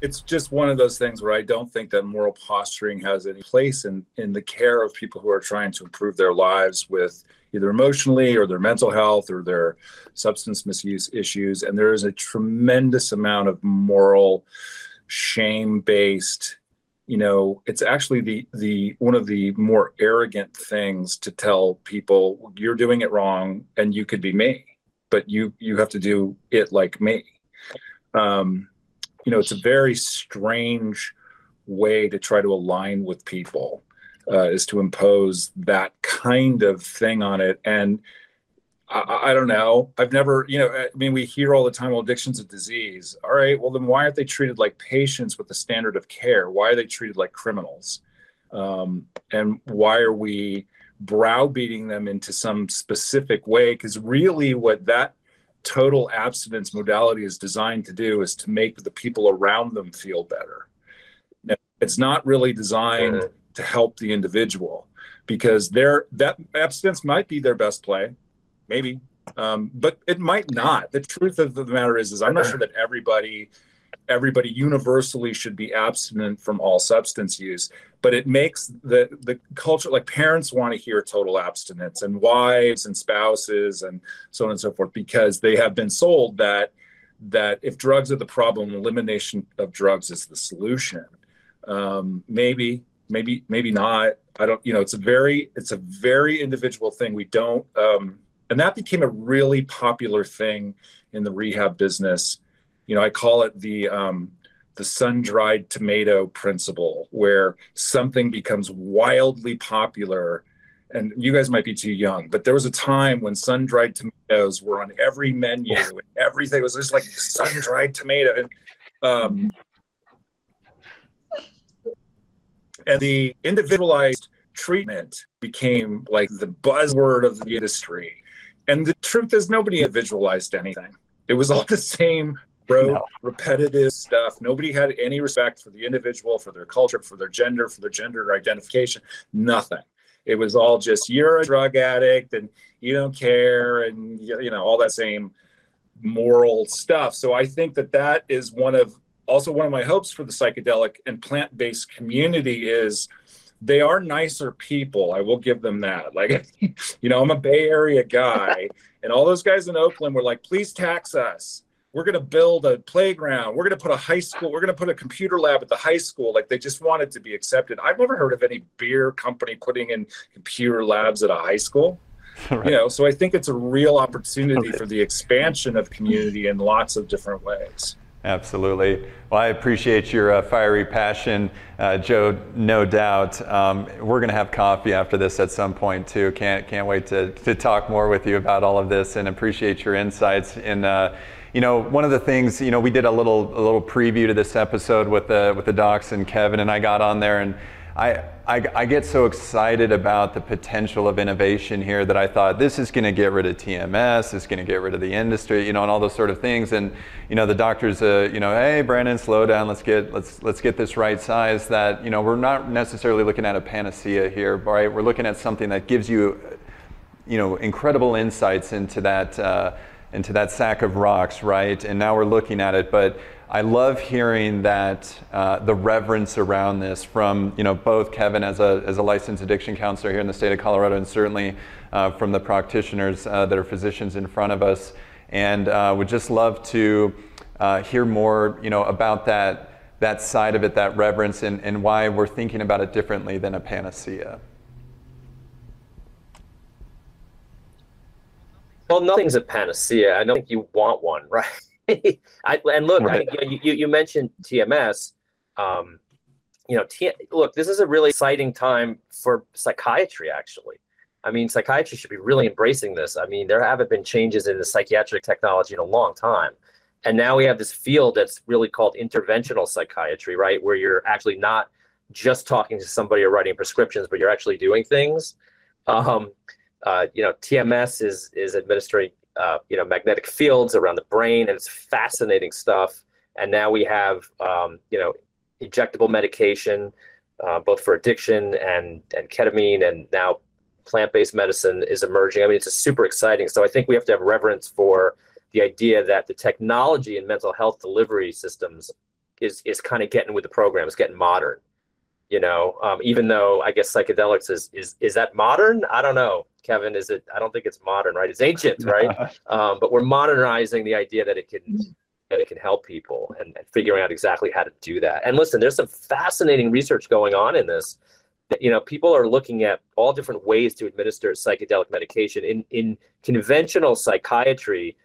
It's just one of those things where I don't think that moral posturing has any place in, in the care of people who are trying to improve their lives with either emotionally or their mental health or their substance misuse issues. And there is a tremendous amount of moral shame based you know it's actually the the one of the more arrogant things to tell people you're doing it wrong and you could be me but you you have to do it like me um you know it's a very strange way to try to align with people uh, is to impose that kind of thing on it and I, I, don't know. I've never, you know, I mean, we hear all the time, well, addiction's a disease. All right, well, then why aren't they treated like patients with the standard of care? Why are they treated like criminals? Um, and why are we browbeating them into some specific way? Because really, what that total abstinence modality is designed to do is to make the people around them feel better. Now, it's not really designed to help the individual because their that abstinence might be their best play maybe, um, but it might not. The truth of the matter is, is I'm not sure that everybody everybody universally should be abstinent from all substance use but it makes the the culture like parents want to hear total abstinence and wives and spouses and so on and so forth because they have been sold that that if drugs are the problem elimination of drugs is the solution. Um, maybe maybe maybe not. I don't you know it's a very it's a very individual thing. We don't um, and that became a really popular thing in the rehab business you know i call it the um, the sun-dried tomato principle where something becomes wildly popular and you guys might be too young but there was a time when sun-dried tomatoes were on every menu and everything was just like sun-dried tomato and um, and the individualized treatment became like the buzzword of the industry and the truth is, nobody had visualized anything. It was all the same no. repetitive stuff. Nobody had any respect for the individual, for their culture, for their gender, for their gender identification. Nothing. It was all just you're a drug addict and you don't care, and you know all that same moral stuff. So I think that that is one of also one of my hopes for the psychedelic and plant-based community is they are nicer people. I will give them that. Like, you know, I'm a Bay Area guy, and all those guys in Oakland were like, please tax us. We're going to build a playground. We're going to put a high school. We're going to put a computer lab at the high school. Like, they just wanted to be accepted. I've never heard of any beer company putting in computer labs at a high school. right. You know, so I think it's a real opportunity okay. for the expansion of community in lots of different ways. Absolutely. Well, I appreciate your uh, fiery passion, uh, Joe. No doubt. Um, we're going to have coffee after this at some point too. Can't can't wait to to talk more with you about all of this and appreciate your insights. And uh, you know, one of the things you know, we did a little a little preview to this episode with the with the docs and Kevin, and I got on there and I, I, I, get so excited about the potential of innovation here that I thought this is going to get rid of TMS, it's going to get rid of the industry, you know, and all those sort of things. And you know, the doctors, uh, you know, hey, Brandon, slow down. Let's get let's let's get this right size. That you know, we're not necessarily looking at a panacea here, right? We're looking at something that gives you, you know, incredible insights into that uh, into that sack of rocks, right? And now we're looking at it, but I love hearing that uh, the reverence around this from you know both Kevin as a as a licensed addiction counselor here in the state of Colorado, and certainly uh, from the practitioners uh, that are physicians in front of us, and uh, would just love to uh, hear more you know about that that side of it, that reverence, and, and why we're thinking about it differently than a panacea. Well, nothing's a panacea. I don't think you want one, right? I, and look, right. I, you, you mentioned TMS. Um, you know, T, look, this is a really exciting time for psychiatry, actually. I mean, psychiatry should be really embracing this. I mean, there haven't been changes in the psychiatric technology in a long time. And now we have this field that's really called interventional psychiatry, right? Where you're actually not just talking to somebody or writing prescriptions, but you're actually doing things. Um, uh, you know, TMS is is administering uh, you know magnetic fields around the brain, and it's fascinating stuff. And now we have um, you know injectable medication, uh, both for addiction and and ketamine, and now plant-based medicine is emerging. I mean, it's super exciting. So I think we have to have reverence for the idea that the technology in mental health delivery systems is is kind of getting with the program, is getting modern. You know, um, even though I guess psychedelics is is is that modern? I don't know. Kevin, is it? I don't think it's modern, right? It's ancient, right? um, but we're modernizing the idea that it can that it can help people and, and, figuring out exactly how to do that. And listen, there's some fascinating research going on in this. That, you know, people are looking at all different ways to administer psychedelic medication. In in conventional psychiatry,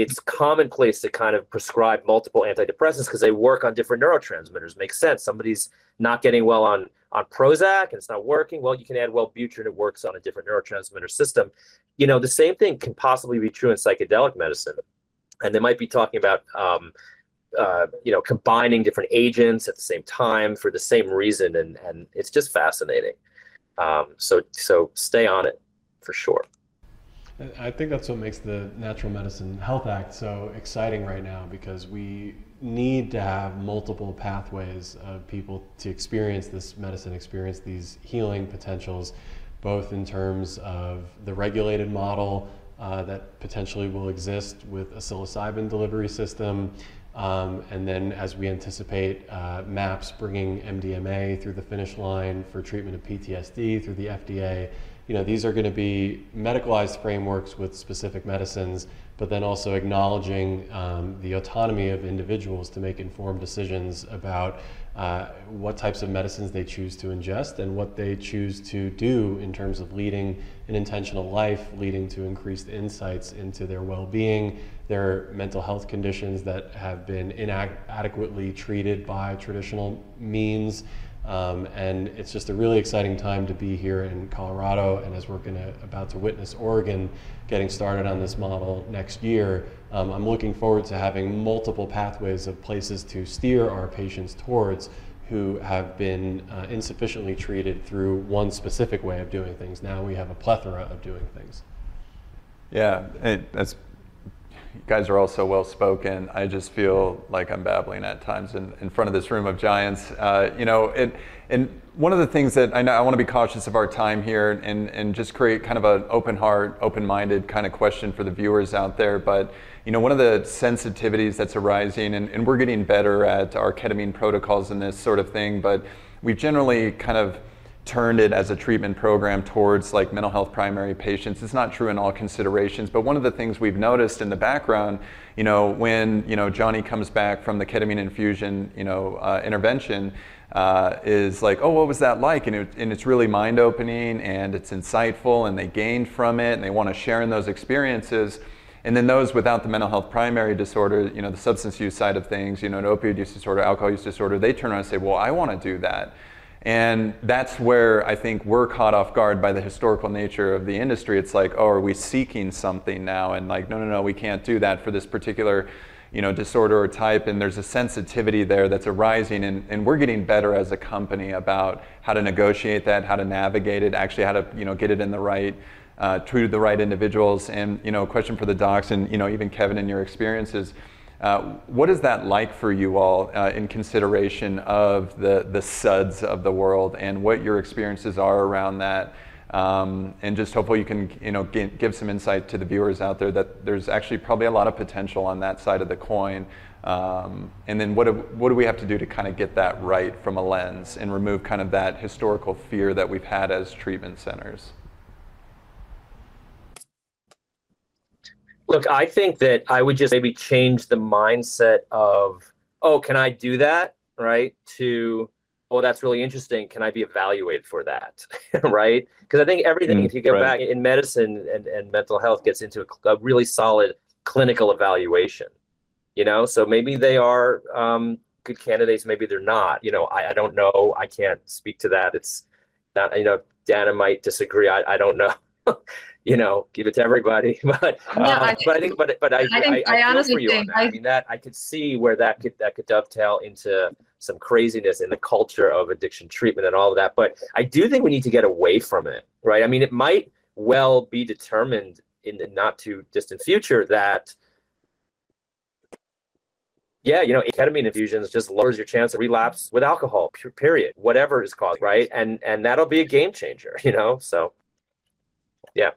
it's commonplace to kind of prescribe multiple antidepressants because they work on different neurotransmitters. Makes sense. Somebody's not getting well on on Prozac and it's not working. Well, you can add Wellbutrin. It works on a different neurotransmitter system. You know, the same thing can possibly be true in psychedelic medicine, and they might be talking about. Um, uh, you know, combining different agents at the same time for the same reason, and and it's just fascinating. Um, so so stay on it for sure. I think that's what makes the Natural Medicine Health Act so exciting right now because we need to have multiple pathways of people to experience this medicine, experience these healing potentials, both in terms of the regulated model uh, that potentially will exist with a psilocybin delivery system. Um, and then, as we anticipate uh, MAPS bringing MDMA through the finish line for treatment of PTSD through the FDA, you know, these are going to be medicalized frameworks with specific medicines, but then also acknowledging um, the autonomy of individuals to make informed decisions about uh, what types of medicines they choose to ingest and what they choose to do in terms of leading an intentional life, leading to increased insights into their well being, their mental health conditions that have been inadequately treated by traditional means. Um, and it's just a really exciting time to be here in Colorado. And as we're gonna, about to witness Oregon getting started on this model next year, um, I'm looking forward to having multiple pathways of places to steer our patients towards who have been uh, insufficiently treated through one specific way of doing things. Now we have a plethora of doing things. Yeah, it, that's you guys are all so well spoken. I just feel like I'm babbling at times in, in front of this room of giants. Uh, you know, and one of the things that I I want to be cautious of our time here and, and just create kind of an open heart, open minded kind of question for the viewers out there. But you know, one of the sensitivities that's arising, and, and we're getting better at our ketamine protocols and this sort of thing, but we've generally kind of turned it as a treatment program towards like mental health primary patients. It's not true in all considerations, but one of the things we've noticed in the background, you know, when you know Johnny comes back from the ketamine infusion, you know, uh, intervention, uh, is like, oh, what was that like? And, it, and it's really mind opening and it's insightful, and they gained from it, and they want to share in those experiences. And then those without the mental health primary disorder, you know, the substance use side of things, you know, an opioid use disorder, alcohol use disorder, they turn around and say, well, I want to do that. And that's where I think we're caught off guard by the historical nature of the industry. It's like, oh, are we seeking something now? And like, no, no, no, we can't do that for this particular, you know, disorder or type. And there's a sensitivity there that's arising, and, and we're getting better as a company about how to negotiate that, how to navigate it, actually how to, you know, get it in the right, uh, to the right individuals. And you know, a question for the docs, and you know, even Kevin, in your experiences uh, what is that like for you all uh, in consideration of the, the SUDs of the world and what your experiences are around that? Um, and just hopefully you can you know, give, some insight to the viewers out there that there's actually probably a lot of potential on that side of the coin. Um, and then what do, what do we have to do to kind of get that right from a lens and remove kind of that historical fear that we've had as treatment centers? Look, I think that I would just maybe change the mindset of, oh, can I do that? Right? To, oh, that's really interesting. Can I be evaluated for that? right? Because I think everything, mm, if you go right. back in medicine and, and mental health, gets into a, a, really solid clinical evaluation. You know, so maybe they are um, good candidates, maybe they're not. You know, I, I don't know. I can't speak to that. It's not, you know, Dana might disagree. I, I don't know. you know, give it to everybody. but uh, I think, but I think, but but I I, think, I, I, I honestly think I, I, mean that I could see where that could that could dovetail into some craziness in the culture of addiction treatment and all of that. But I do think we need to get away from it, right? I mean, it might well be determined in the not too distant future that yeah, you know, ketamine infusions just lowers your chance of relapse with alcohol, period, whatever is caused, right? And and that'll be a game changer, you know. So yeah.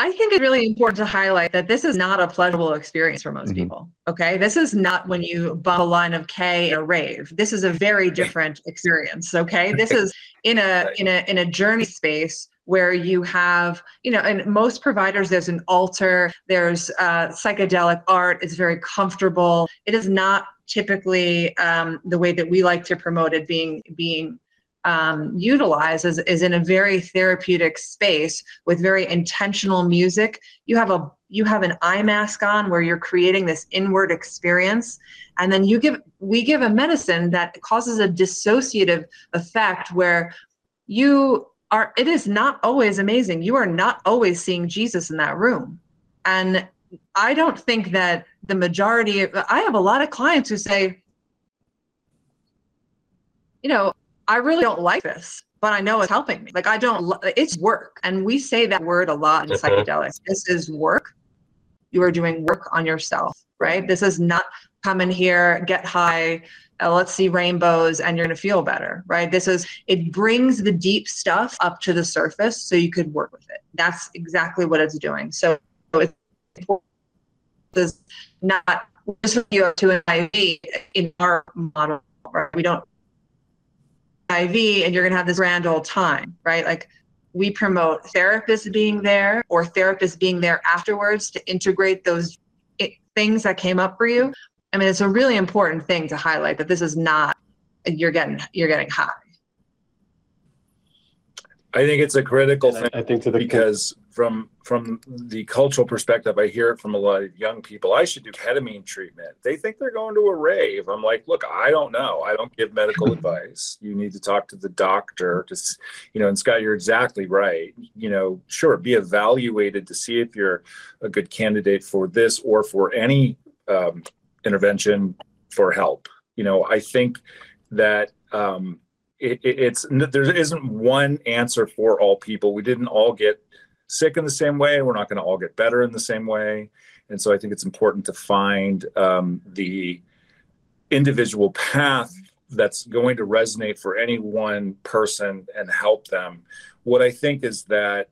I think it's really important to highlight that this is not a pleasurable experience for most mm-hmm. people. Okay. This is not when you bump a line of K in a rave. This is a very different experience. Okay. This is in a in a in a journey space where you have, you know, and most providers, there's an altar, there's uh, psychedelic art, it's very comfortable. It is not typically um, the way that we like to promote it being being um, utilize is, is in a very therapeutic space with very intentional music. You have a you have an eye mask on where you're creating this inward experience, and then you give we give a medicine that causes a dissociative effect where you are. It is not always amazing. You are not always seeing Jesus in that room, and I don't think that the majority. Of, I have a lot of clients who say, you know, I really don't like this, but I know it's helping me. Like I don't, it's work. And we say that word a lot in mm-hmm. psychedelics. This is work. You are doing work on yourself, right? This is not come in here, get high, uh, let's see rainbows, and you're going to feel better, right? This is, it brings the deep stuff up to the surface so you could work with it. That's exactly what it's doing. So it's not just you up to an IV in our model, right? We don't IV and you're going to have this grand old time, right? Like we promote therapists being there or therapists being there afterwards to integrate those things that came up for you. I mean, it's a really important thing to highlight that this is not you're getting you're getting high. I think it's a critical thing. I think to the because from from the cultural perspective, I hear it from a lot of young people. I should do ketamine treatment. They think they're going to a rave. I'm like, look, I don't know. I don't give medical advice. You need to talk to the doctor. Just you know, and Scott, you're exactly right. You know, sure, be evaluated to see if you're a good candidate for this or for any um, intervention for help. You know, I think that. Um, it, it's there isn't one answer for all people. We didn't all get sick in the same way. We're not going to all get better in the same way. And so I think it's important to find um, the individual path that's going to resonate for any one person and help them. What I think is that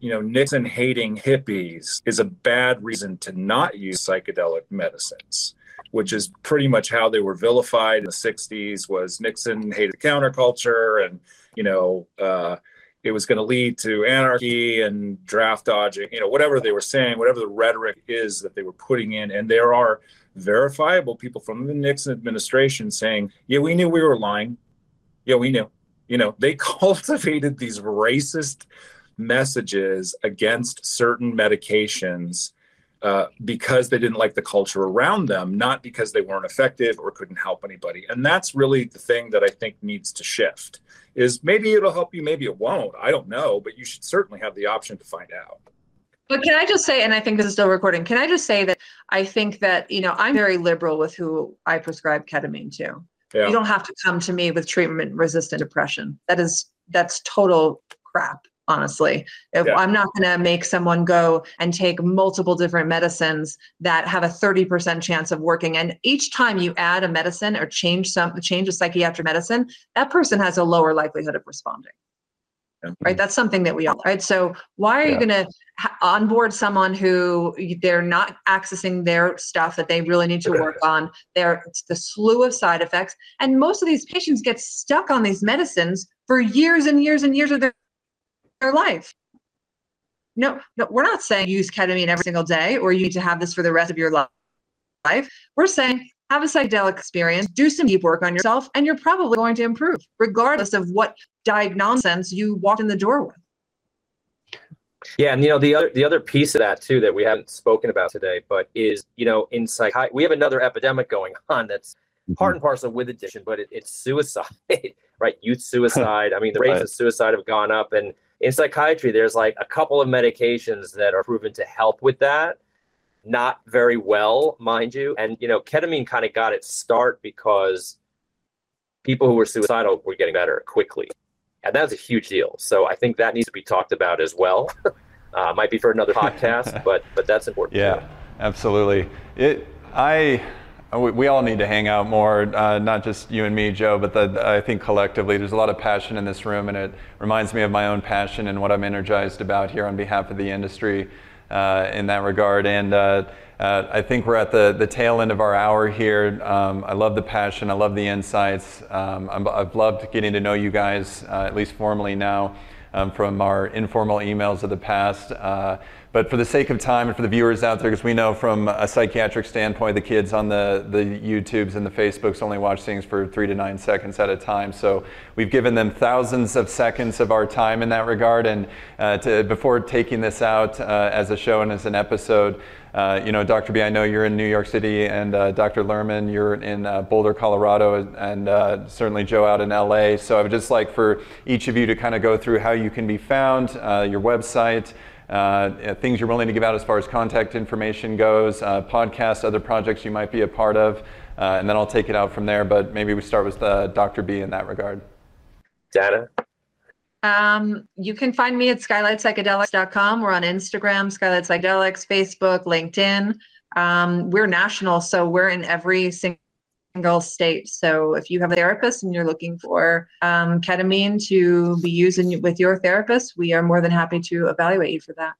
you know, Nixon hating hippies is a bad reason to not use psychedelic medicines, which is pretty much how they were vilified in the 60s was Nixon hated counterculture and, you know, uh, it was going to lead to anarchy and draft dodging, you know, whatever they were saying, whatever the rhetoric is that they were putting in. And there are verifiable people from the Nixon administration saying, yeah, we knew we were lying. Yeah, we knew. You know, they cultivated these racist messages against certain medications uh, because they didn't like the culture around them, not because they weren't effective or couldn't help anybody. And that's really the thing that I think needs to shift. Is maybe it'll help you, maybe it won't. I don't know, but you should certainly have the option to find out. But can I just say, and I think this is still recording, can I just say that I think that, you know, I'm very liberal with who I prescribe ketamine to. Yeah. You don't have to come to me with treatment resistant depression. That is, that's total crap honestly. If yeah. I'm not going to make someone go and take multiple different medicines that have a 30% chance of working. And each time you add a medicine or change some change a psychiatric medicine, that person has a lower likelihood of responding. Right. That's something that we all, right? So why are yeah. you going to onboard someone who they're not accessing their stuff that they really need to work on? There, it's the slew of side effects. And most of these patients get stuck on these medicines for years and years and years of their their life. No, no, we're not saying use ketamine every single day or you need to have this for the rest of your life. We're saying have a psychedelic experience, do some deep work on yourself, and you're probably going to improve, regardless of what diagnosis you walked in the door with. Yeah, and you know the other the other piece of that too that we haven't spoken about today, but is you know in psych we have another epidemic going on that's mm-hmm. part and parcel with addiction, but it, it's suicide, right? Youth suicide. I mean, the rates right. of suicide have gone up, and in psychiatry, there's like a couple of medications that are proven to help with that. Not very well, mind you. And, you know, ketamine kind of got its start because people who were suicidal were getting better quickly. And that was a huge deal. So I think that needs to be talked about as well. uh, might be for another podcast, but but that's important. Yeah, absolutely. It I uh, we all need to hang out more, uh, not just you and me, Joe, but the, I think collectively there's a lot of passion in this room, and it reminds me of my own passion and what I'm energized about here on behalf of the industry uh, in that regard. And uh, uh, I think we're at the, the tail end of our hour here. Um, I love the passion, I love the insights. Um, i have loved getting to know you guys, at least formally now, um, from our informal emails of the past. But for the sake of time and for the viewers out there, because we know from a psychiatric standpoint, the kids on the, the YouTubes and the Facebooks only watch things for three to nine seconds at a time. So we've given them thousands of seconds of our time in that regard. And uh, to, before taking this out uh, as a show and as an episode, uh, you know, Dr. B, I know you're in New York City, and uh, Dr. Lerman, you're in uh, Boulder, Colorado, and uh, certainly Joe out in LA. So I would just like for each of you to kind of go through how you can be found, uh, your website, uh, things you're willing to give out as far as contact information goes, uh, podcasts, other projects you might be a part of, uh, and then I'll take it out from there. But maybe we start with uh, Dr. B in that regard. Dana? Um, you can find me at skylightpsychedelics.com. We're on Instagram, Skylight Psychedelics, Facebook, LinkedIn. Um, we're national, so we're in every single single state. So if you have a therapist and you're looking for um, ketamine to be used in, with your therapist, we are more than happy to evaluate you for that.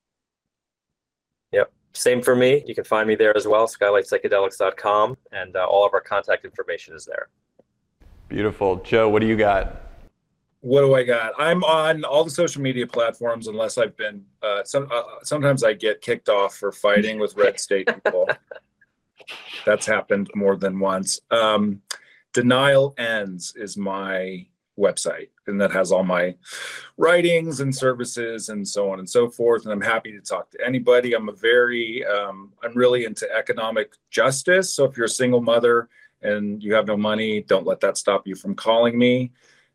Yep. Same for me. You can find me there as well, skylightpsychedelics.com, and uh, all of our contact information is there. Beautiful. Joe, what do you got? What do I got? I'm on all the social media platforms, unless I've been. Uh, some uh, sometimes I get kicked off for fighting with red state people. That's happened more than once. Um, Denial Ends is my website, and that has all my writings and services and so on and so forth. And I'm happy to talk to anybody. I'm a very, um, I'm really into economic justice. So if you're a single mother and you have no money, don't let that stop you from calling me.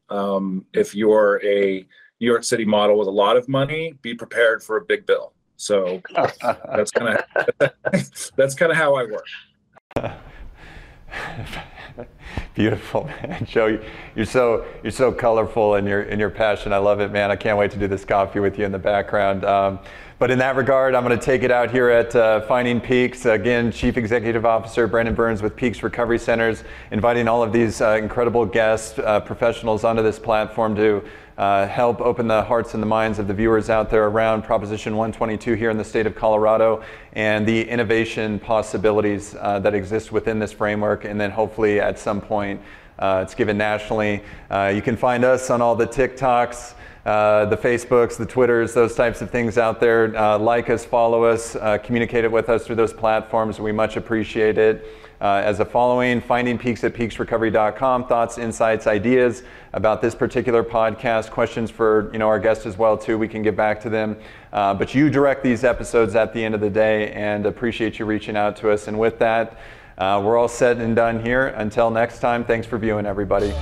Um, if you're a New York City model with a lot of money, be prepared for a big bill. So that's kind of that's kind of how I work. Beautiful, man. Joe, you're so you're so colorful in your in your passion. I love it, man. I can't wait to do this coffee with you in the background. Um, but in that regard, I'm going to take it out here at uh, Finding Peaks. Again, Chief Executive Officer Brandon Burns with Peaks Recovery Centers, inviting all of these uh, incredible guests, uh, professionals onto this platform to uh, help open the hearts and the minds of the viewers out there around Proposition 122 here in the state of Colorado and the innovation possibilities uh, that exist within this framework. And then hopefully at some point, uh, it's given nationally. you can find us on all the TikToks. Uh, the Facebooks, the Twitters, those types of things out there. Uh, like us, follow us, uh, communicate it with us through those platforms. We much appreciate it. Uh, as a following, finding peaks at peaksrecovery.com, thoughts, insights, ideas about this particular podcast, questions for you know our guests as well too. We can get back to them. Uh, but you direct these episodes at the end of the day, and appreciate you reaching out to us. And with that, we're all set and done here. Until next time, thanks for viewing, everybody.